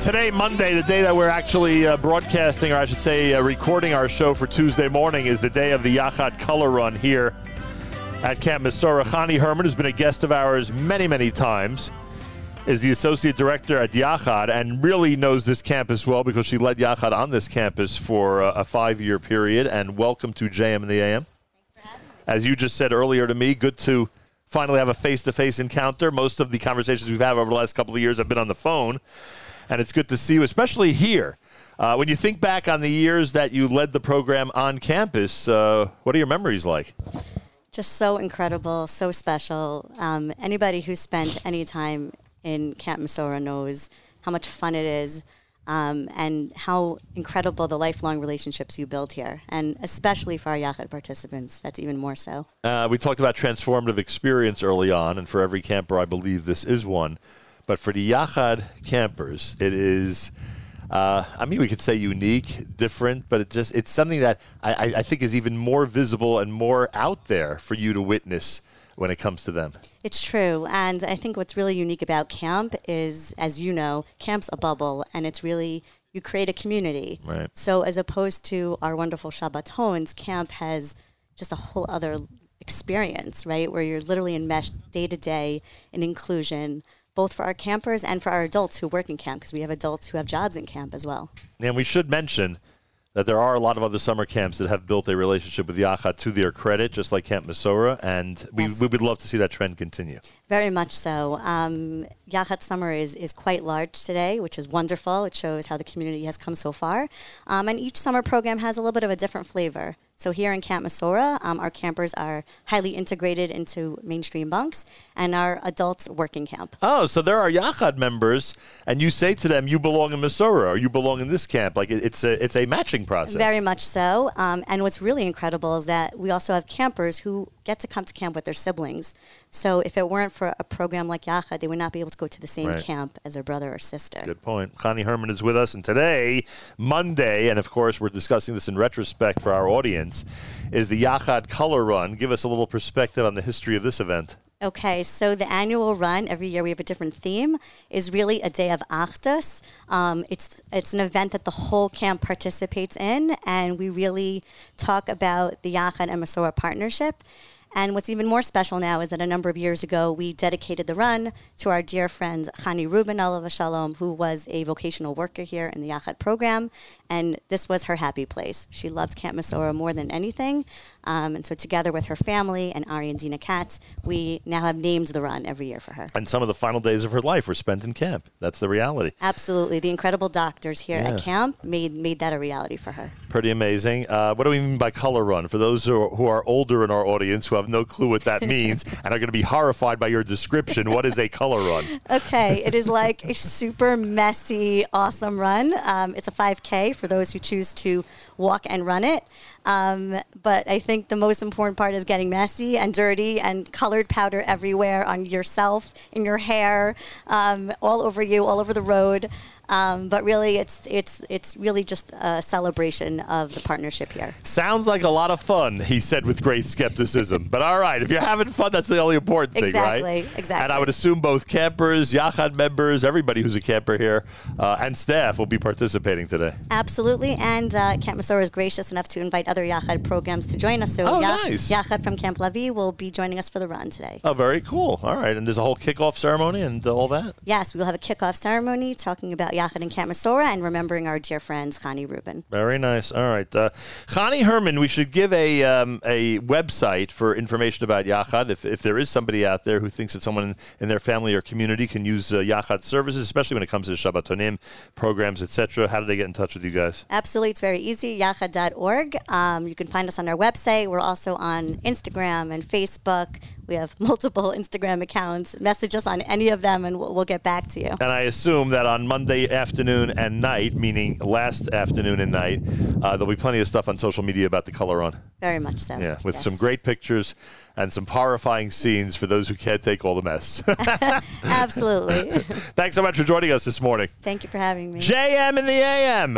Today, Monday, the day that we're actually uh, broadcasting, or I should say, uh, recording our show for Tuesday morning, is the day of the Yachad Color Run here at Camp Mesorah. Chani Herman, who's been a guest of ours many, many times, is the associate director at Yachad and really knows this campus well because she led Yachad on this campus for uh, a five year period. And welcome to JM in the AM. As you just said earlier to me, good to finally have a face to face encounter. Most of the conversations we've had over the last couple of years have been on the phone and it's good to see you, especially here. Uh, when you think back on the years that you led the program on campus, uh, what are your memories like? Just so incredible, so special. Um, anybody who spent any time in Camp Mesorah knows how much fun it is um, and how incredible the lifelong relationships you build here. And especially for our Yachad participants, that's even more so. Uh, we talked about transformative experience early on, and for every camper, I believe this is one. But for the Yachad campers, it is. Uh, I mean, we could say unique, different, but it just it's something that I, I think is even more visible and more out there for you to witness when it comes to them. It's true. And I think what's really unique about camp is, as you know, camp's a bubble and it's really, you create a community. Right. So as opposed to our wonderful Shabbatons, camp has just a whole other experience, right? Where you're literally enmeshed day to day in inclusion both for our campers and for our adults who work in camp, because we have adults who have jobs in camp as well. And we should mention that there are a lot of other summer camps that have built a relationship with Yachad to their credit, just like Camp Mesorah, and we, yes. we would love to see that trend continue. Very much so. Um, Yachad Summer is, is quite large today, which is wonderful. It shows how the community has come so far. Um, and each summer program has a little bit of a different flavor. So here in Camp Mesorah, um, our campers are highly integrated into mainstream bunks, and our adults work in camp. Oh, so there are Yachad members, and you say to them, "You belong in Mesorah, or you belong in this camp." Like it's a it's a matching process. Very much so. Um, and what's really incredible is that we also have campers who get to come to camp with their siblings. So if it weren't for a program like Yachad, they would not be able to go to the same right. camp as their brother or sister. Good point. Chani Herman is with us, and today, Monday, and of course we're discussing this in retrospect for our audience, is the Yachad Color Run. Give us a little perspective on the history of this event. Okay, so the annual run every year we have a different theme is really a day of Achdus. Um, it's it's an event that the whole camp participates in, and we really talk about the Yachad and Mesorah partnership. And what's even more special now is that a number of years ago, we dedicated the run to our dear friend Chani Rubin Alav Shalom, who was a vocational worker here in the Yachad program. And this was her happy place. She loves Camp Mesorah more than anything. Um, and so, together with her family and Ari and Dina Katz, we now have named the run every year for her. And some of the final days of her life were spent in camp. That's the reality. Absolutely. The incredible doctors here yeah. at camp made, made that a reality for her. Pretty amazing. Uh, what do we mean by color run? For those who are, who are older in our audience who have no clue what that means and are going to be horrified by your description, what is a color run? Okay. It is like a super messy, awesome run. Um, it's a 5K for those who choose to walk and run it. Um, but I think the most important part is getting messy and dirty and colored powder everywhere on yourself, in your hair, um, all over you, all over the road. Um, but really, it's it's it's really just a celebration of the partnership here. Sounds like a lot of fun, he said with great skepticism. but all right, if you're having fun, that's the only important thing, exactly, right? Exactly, exactly. And I would assume both campers, Yachad members, everybody who's a camper here, uh, and staff will be participating today. Absolutely, and uh, Camp Mesorah is gracious enough to invite other Yachad programs to join us. So oh, nice. Yachad from Camp Lavi will be joining us for the run today. Oh, very cool. All right, and there's a whole kickoff ceremony and all that. Yes, we will have a kickoff ceremony talking about Yachad and Camp Mesorah and remembering our dear friends, Chani Rubin. Very nice. All right. Uh, Chani Herman, we should give a, um, a website for information about Yachad. If, if there is somebody out there who thinks that someone in, in their family or community can use uh, Yachad services, especially when it comes to Shabbatonim programs, etc., how do they get in touch with you guys? Absolutely. It's very easy. Yachad.org. Um, you can find us on our website. We're also on Instagram and Facebook. We have multiple Instagram accounts. Message us on any of them, and we'll, we'll, get back to you. And I assume that on Monday afternoon and night, meaning last afternoon and night, uh, there'll be plenty of stuff on social media about the color on. Very much so. Yeah, with yes. some great pictures and some horrifying scenes for those who can't take all the mess. Absolutely. Thanks so much for joining us this morning. Thank you for having me. JM in the AM.